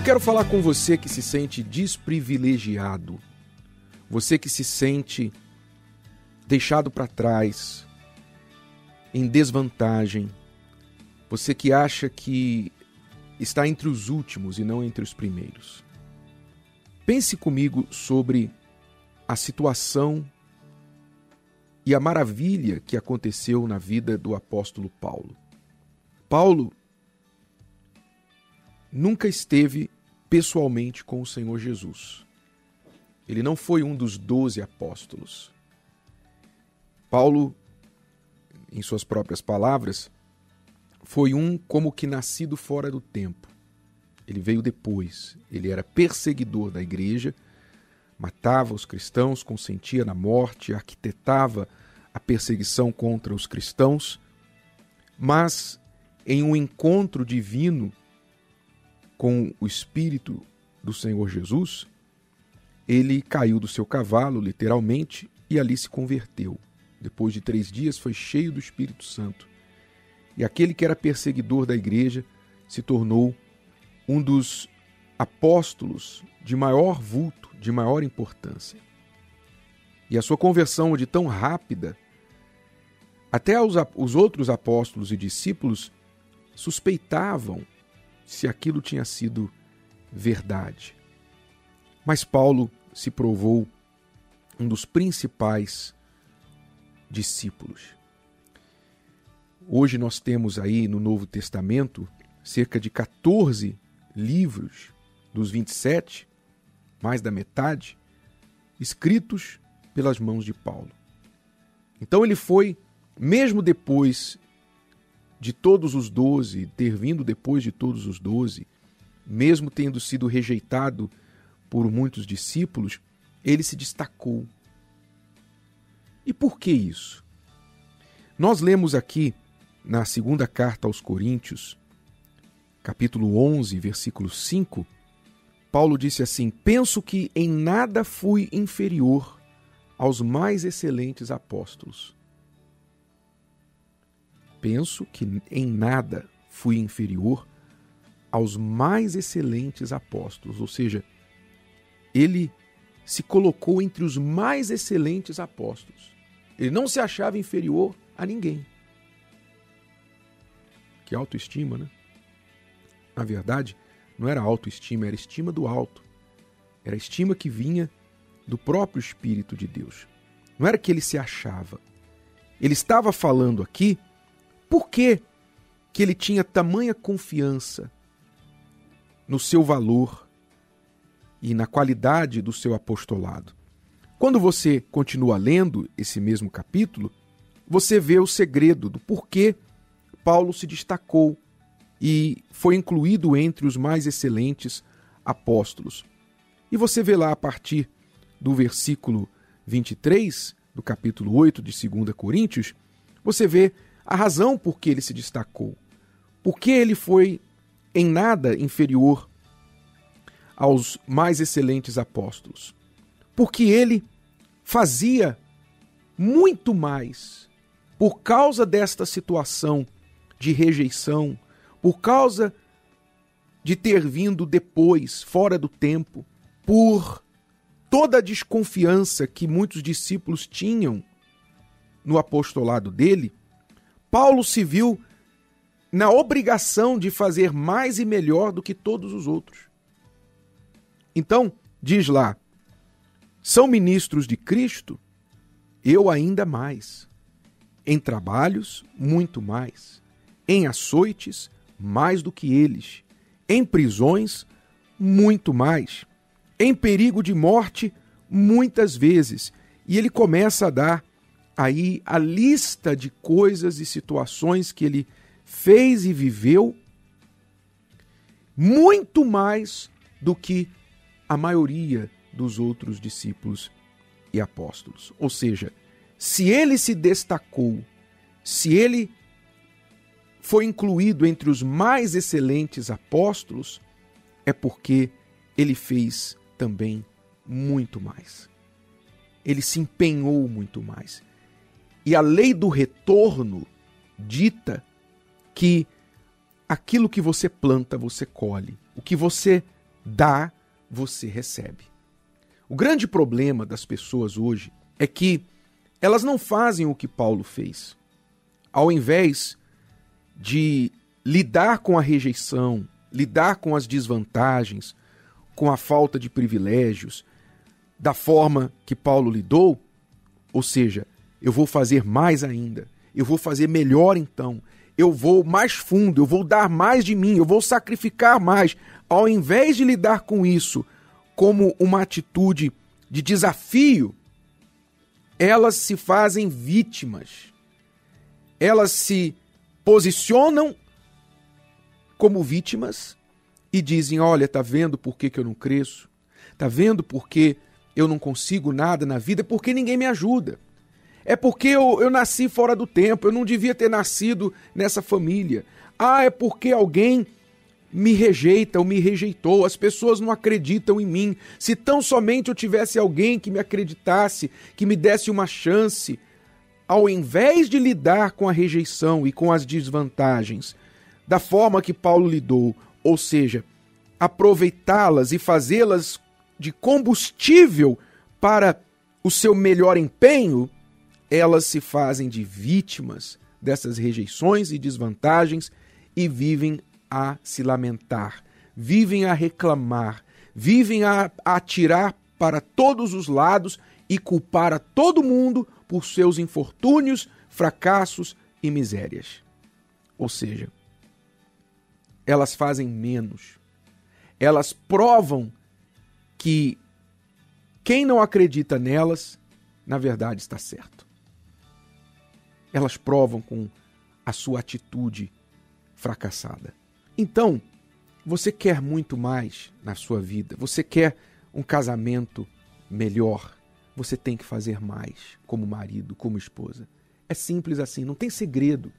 Eu quero falar com você que se sente desprivilegiado, você que se sente deixado para trás, em desvantagem, você que acha que está entre os últimos e não entre os primeiros. Pense comigo sobre a situação e a maravilha que aconteceu na vida do apóstolo Paulo. Paulo nunca esteve pessoalmente com o Senhor Jesus. Ele não foi um dos doze apóstolos. Paulo, em suas próprias palavras, foi um como que nascido fora do tempo. Ele veio depois. Ele era perseguidor da igreja, matava os cristãos, consentia na morte, arquitetava a perseguição contra os cristãos, mas em um encontro divino com o Espírito do Senhor Jesus, ele caiu do seu cavalo, literalmente, e ali se converteu. Depois de três dias, foi cheio do Espírito Santo. E aquele que era perseguidor da igreja se tornou um dos apóstolos de maior vulto, de maior importância. E a sua conversão de tão rápida, até os, os outros apóstolos e discípulos suspeitavam se aquilo tinha sido verdade. Mas Paulo se provou um dos principais discípulos. Hoje nós temos aí no Novo Testamento cerca de 14 livros dos 27, mais da metade, escritos pelas mãos de Paulo. Então ele foi, mesmo depois de todos os doze, ter vindo depois de todos os doze, mesmo tendo sido rejeitado por muitos discípulos, ele se destacou. E por que isso? Nós lemos aqui na segunda carta aos Coríntios, capítulo 11, versículo 5, Paulo disse assim: Penso que em nada fui inferior aos mais excelentes apóstolos penso que em nada fui inferior aos mais excelentes apóstolos, ou seja, ele se colocou entre os mais excelentes apóstolos. Ele não se achava inferior a ninguém. Que autoestima, né? Na verdade, não era autoestima, era estima do alto. Era estima que vinha do próprio Espírito de Deus. Não era que ele se achava. Ele estava falando aqui por que, que ele tinha tamanha confiança no seu valor e na qualidade do seu apostolado? Quando você continua lendo esse mesmo capítulo, você vê o segredo do porquê Paulo se destacou e foi incluído entre os mais excelentes apóstolos. E você vê lá a partir do versículo 23 do capítulo 8 de 2 Coríntios, você vê a razão por que ele se destacou. Porque ele foi em nada inferior aos mais excelentes apóstolos. Porque ele fazia muito mais por causa desta situação de rejeição, por causa de ter vindo depois, fora do tempo, por toda a desconfiança que muitos discípulos tinham no apostolado dele, Paulo se viu na obrigação de fazer mais e melhor do que todos os outros. Então, diz lá: são ministros de Cristo? Eu ainda mais. Em trabalhos, muito mais. Em açoites, mais do que eles. Em prisões, muito mais. Em perigo de morte, muitas vezes. E ele começa a dar aí a lista de coisas e situações que ele fez e viveu muito mais do que a maioria dos outros discípulos e apóstolos. Ou seja, se ele se destacou, se ele foi incluído entre os mais excelentes apóstolos, é porque ele fez também muito mais. Ele se empenhou muito mais. E a lei do retorno dita que aquilo que você planta, você colhe. O que você dá, você recebe. O grande problema das pessoas hoje é que elas não fazem o que Paulo fez. Ao invés de lidar com a rejeição, lidar com as desvantagens, com a falta de privilégios, da forma que Paulo lidou, ou seja, eu vou fazer mais ainda, eu vou fazer melhor então, eu vou mais fundo, eu vou dar mais de mim, eu vou sacrificar mais. Ao invés de lidar com isso como uma atitude de desafio, elas se fazem vítimas. Elas se posicionam como vítimas e dizem: Olha, tá vendo por que, que eu não cresço? Tá vendo por que eu não consigo nada na vida? Porque ninguém me ajuda. É porque eu, eu nasci fora do tempo, eu não devia ter nascido nessa família. Ah, é porque alguém me rejeita ou me rejeitou, as pessoas não acreditam em mim. Se tão somente eu tivesse alguém que me acreditasse, que me desse uma chance, ao invés de lidar com a rejeição e com as desvantagens da forma que Paulo lidou, ou seja, aproveitá-las e fazê-las de combustível para o seu melhor empenho, elas se fazem de vítimas dessas rejeições e desvantagens e vivem a se lamentar, vivem a reclamar, vivem a atirar para todos os lados e culpar a todo mundo por seus infortúnios, fracassos e misérias. Ou seja, elas fazem menos. Elas provam que quem não acredita nelas, na verdade está certo. Elas provam com a sua atitude fracassada. Então, você quer muito mais na sua vida, você quer um casamento melhor, você tem que fazer mais como marido, como esposa. É simples assim, não tem segredo.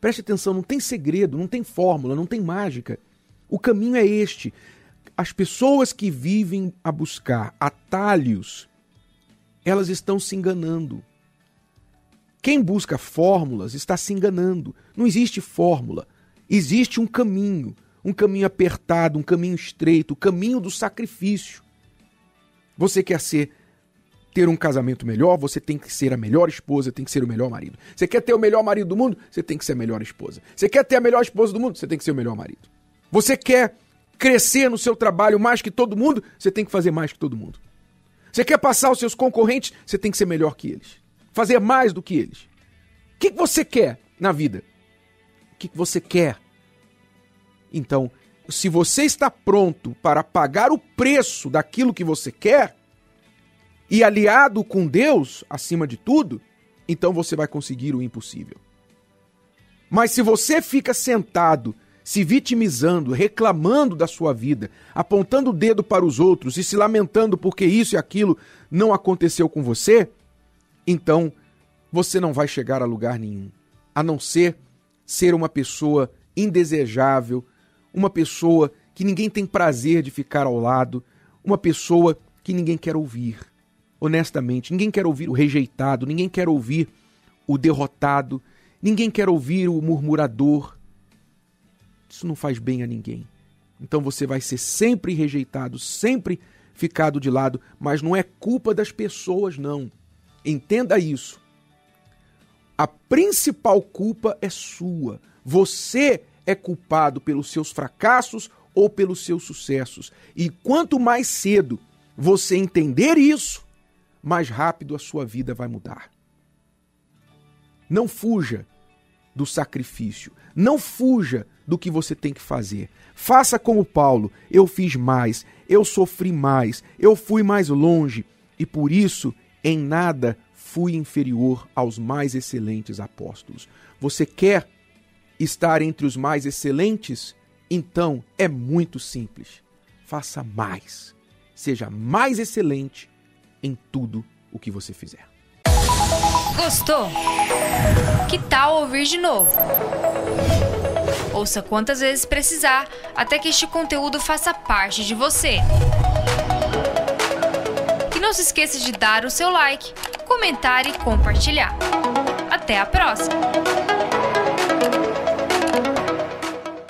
Preste atenção, não tem segredo, não tem fórmula, não tem mágica. O caminho é este. As pessoas que vivem a buscar atalhos, elas estão se enganando. Quem busca fórmulas está se enganando. Não existe fórmula. Existe um caminho, um caminho apertado, um caminho estreito, o caminho do sacrifício. Você quer ser ter um casamento melhor, você tem que ser a melhor esposa, tem que ser o melhor marido. Você quer ter o melhor marido do mundo, você tem que ser a melhor esposa. Você quer ter a melhor esposa do mundo, você tem que ser o melhor marido. Você quer crescer no seu trabalho mais que todo mundo, você tem que fazer mais que todo mundo. Você quer passar os seus concorrentes, você tem que ser melhor que eles. Fazer mais do que eles. O que você quer na vida? o que você quer. Então, se você está pronto para pagar o preço daquilo que você quer, e aliado com Deus acima de tudo, então você vai conseguir o impossível. Mas se você fica sentado, se vitimizando, reclamando da sua vida, apontando o dedo para os outros e se lamentando porque isso e aquilo não aconteceu com você, então você não vai chegar a lugar nenhum, a não ser ser uma pessoa indesejável, uma pessoa que ninguém tem prazer de ficar ao lado, uma pessoa que ninguém quer ouvir. Honestamente, ninguém quer ouvir o rejeitado, ninguém quer ouvir o derrotado, ninguém quer ouvir o murmurador. Isso não faz bem a ninguém. Então você vai ser sempre rejeitado, sempre ficado de lado, mas não é culpa das pessoas, não. Entenda isso a principal culpa é sua. Você é culpado pelos seus fracassos ou pelos seus sucessos. E quanto mais cedo você entender isso, mais rápido a sua vida vai mudar. Não fuja do sacrifício. Não fuja do que você tem que fazer. Faça como Paulo. Eu fiz mais, eu sofri mais, eu fui mais longe e por isso em nada fui inferior aos mais excelentes apóstolos. Você quer estar entre os mais excelentes? Então é muito simples. Faça mais. Seja mais excelente em tudo o que você fizer. Gostou? Que tal ouvir de novo? Ouça quantas vezes precisar até que este conteúdo faça parte de você. Não se esqueça de dar o seu like comentar e compartilhar. Até a próxima!